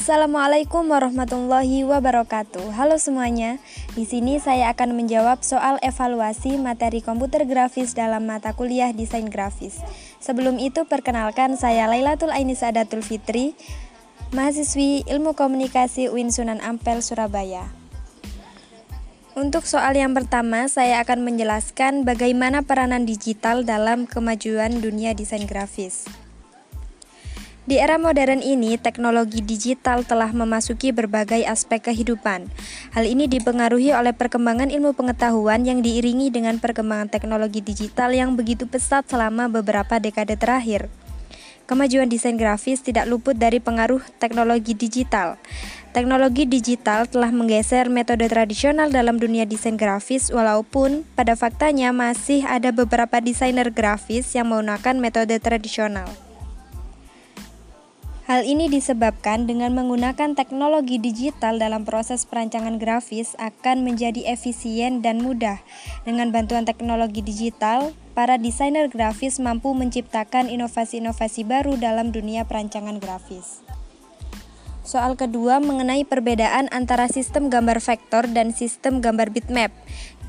Assalamualaikum warahmatullahi wabarakatuh. Halo semuanya. Di sini saya akan menjawab soal evaluasi materi komputer grafis dalam mata kuliah desain grafis. Sebelum itu perkenalkan saya Lailatul Aini Sadatul Fitri, mahasiswi Ilmu Komunikasi UIN Sunan Ampel Surabaya. Untuk soal yang pertama, saya akan menjelaskan bagaimana peranan digital dalam kemajuan dunia desain grafis. Di era modern ini, teknologi digital telah memasuki berbagai aspek kehidupan. Hal ini dipengaruhi oleh perkembangan ilmu pengetahuan yang diiringi dengan perkembangan teknologi digital yang begitu pesat selama beberapa dekade terakhir. Kemajuan desain grafis tidak luput dari pengaruh teknologi digital. Teknologi digital telah menggeser metode tradisional dalam dunia desain grafis, walaupun pada faktanya masih ada beberapa desainer grafis yang menggunakan metode tradisional. Hal ini disebabkan dengan menggunakan teknologi digital dalam proses perancangan grafis akan menjadi efisien dan mudah. Dengan bantuan teknologi digital, para desainer grafis mampu menciptakan inovasi-inovasi baru dalam dunia perancangan grafis. Soal kedua mengenai perbedaan antara sistem gambar vektor dan sistem gambar bitmap.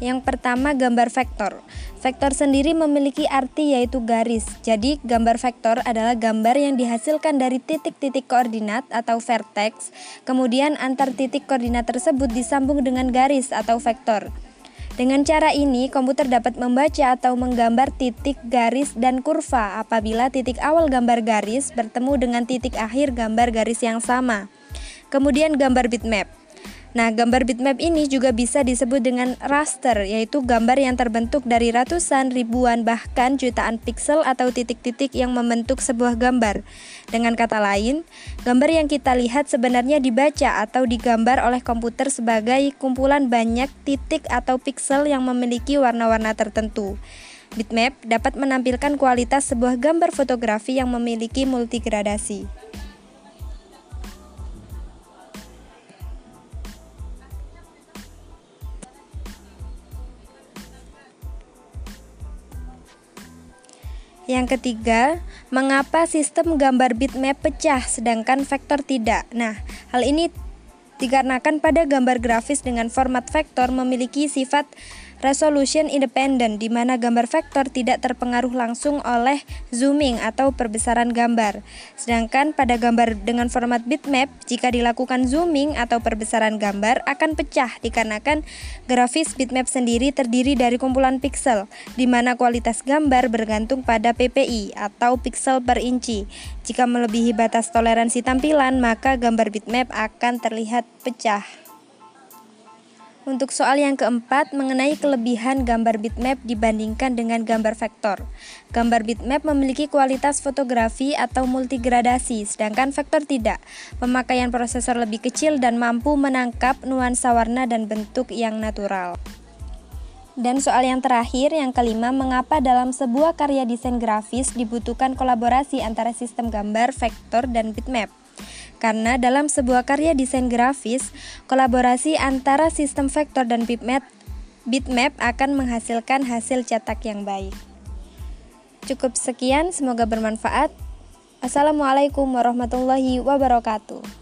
Yang pertama gambar vektor. Vektor sendiri memiliki arti yaitu garis. Jadi gambar vektor adalah gambar yang dihasilkan dari titik-titik koordinat atau vertex. Kemudian antar titik koordinat tersebut disambung dengan garis atau vektor. Dengan cara ini, komputer dapat membaca atau menggambar titik, garis, dan kurva apabila titik awal gambar garis bertemu dengan titik akhir gambar garis yang sama. Kemudian gambar bitmap. Nah, gambar bitmap ini juga bisa disebut dengan raster, yaitu gambar yang terbentuk dari ratusan, ribuan, bahkan jutaan piksel atau titik-titik yang membentuk sebuah gambar. Dengan kata lain, gambar yang kita lihat sebenarnya dibaca atau digambar oleh komputer sebagai kumpulan banyak titik atau piksel yang memiliki warna-warna tertentu. Bitmap dapat menampilkan kualitas sebuah gambar fotografi yang memiliki multigradasi. Yang ketiga, mengapa sistem gambar bitmap pecah sedangkan vektor tidak? Nah, hal ini dikarenakan pada gambar grafis dengan format vektor memiliki sifat resolution independent di mana gambar vektor tidak terpengaruh langsung oleh zooming atau perbesaran gambar. Sedangkan pada gambar dengan format bitmap, jika dilakukan zooming atau perbesaran gambar akan pecah dikarenakan grafis bitmap sendiri terdiri dari kumpulan piksel, di mana kualitas gambar bergantung pada PPI atau piksel per inci. Jika melebihi batas toleransi tampilan, maka gambar bitmap akan terlihat pecah. Untuk soal yang keempat mengenai kelebihan gambar bitmap dibandingkan dengan gambar vektor. Gambar bitmap memiliki kualitas fotografi atau multigradasi, sedangkan vektor tidak. Pemakaian prosesor lebih kecil dan mampu menangkap nuansa warna dan bentuk yang natural. Dan soal yang terakhir, yang kelima, mengapa dalam sebuah karya desain grafis dibutuhkan kolaborasi antara sistem gambar, vektor, dan bitmap? Karena dalam sebuah karya desain grafis, kolaborasi antara sistem vektor dan bitmap, bitmap akan menghasilkan hasil cetak yang baik. Cukup sekian, semoga bermanfaat. Assalamualaikum warahmatullahi wabarakatuh.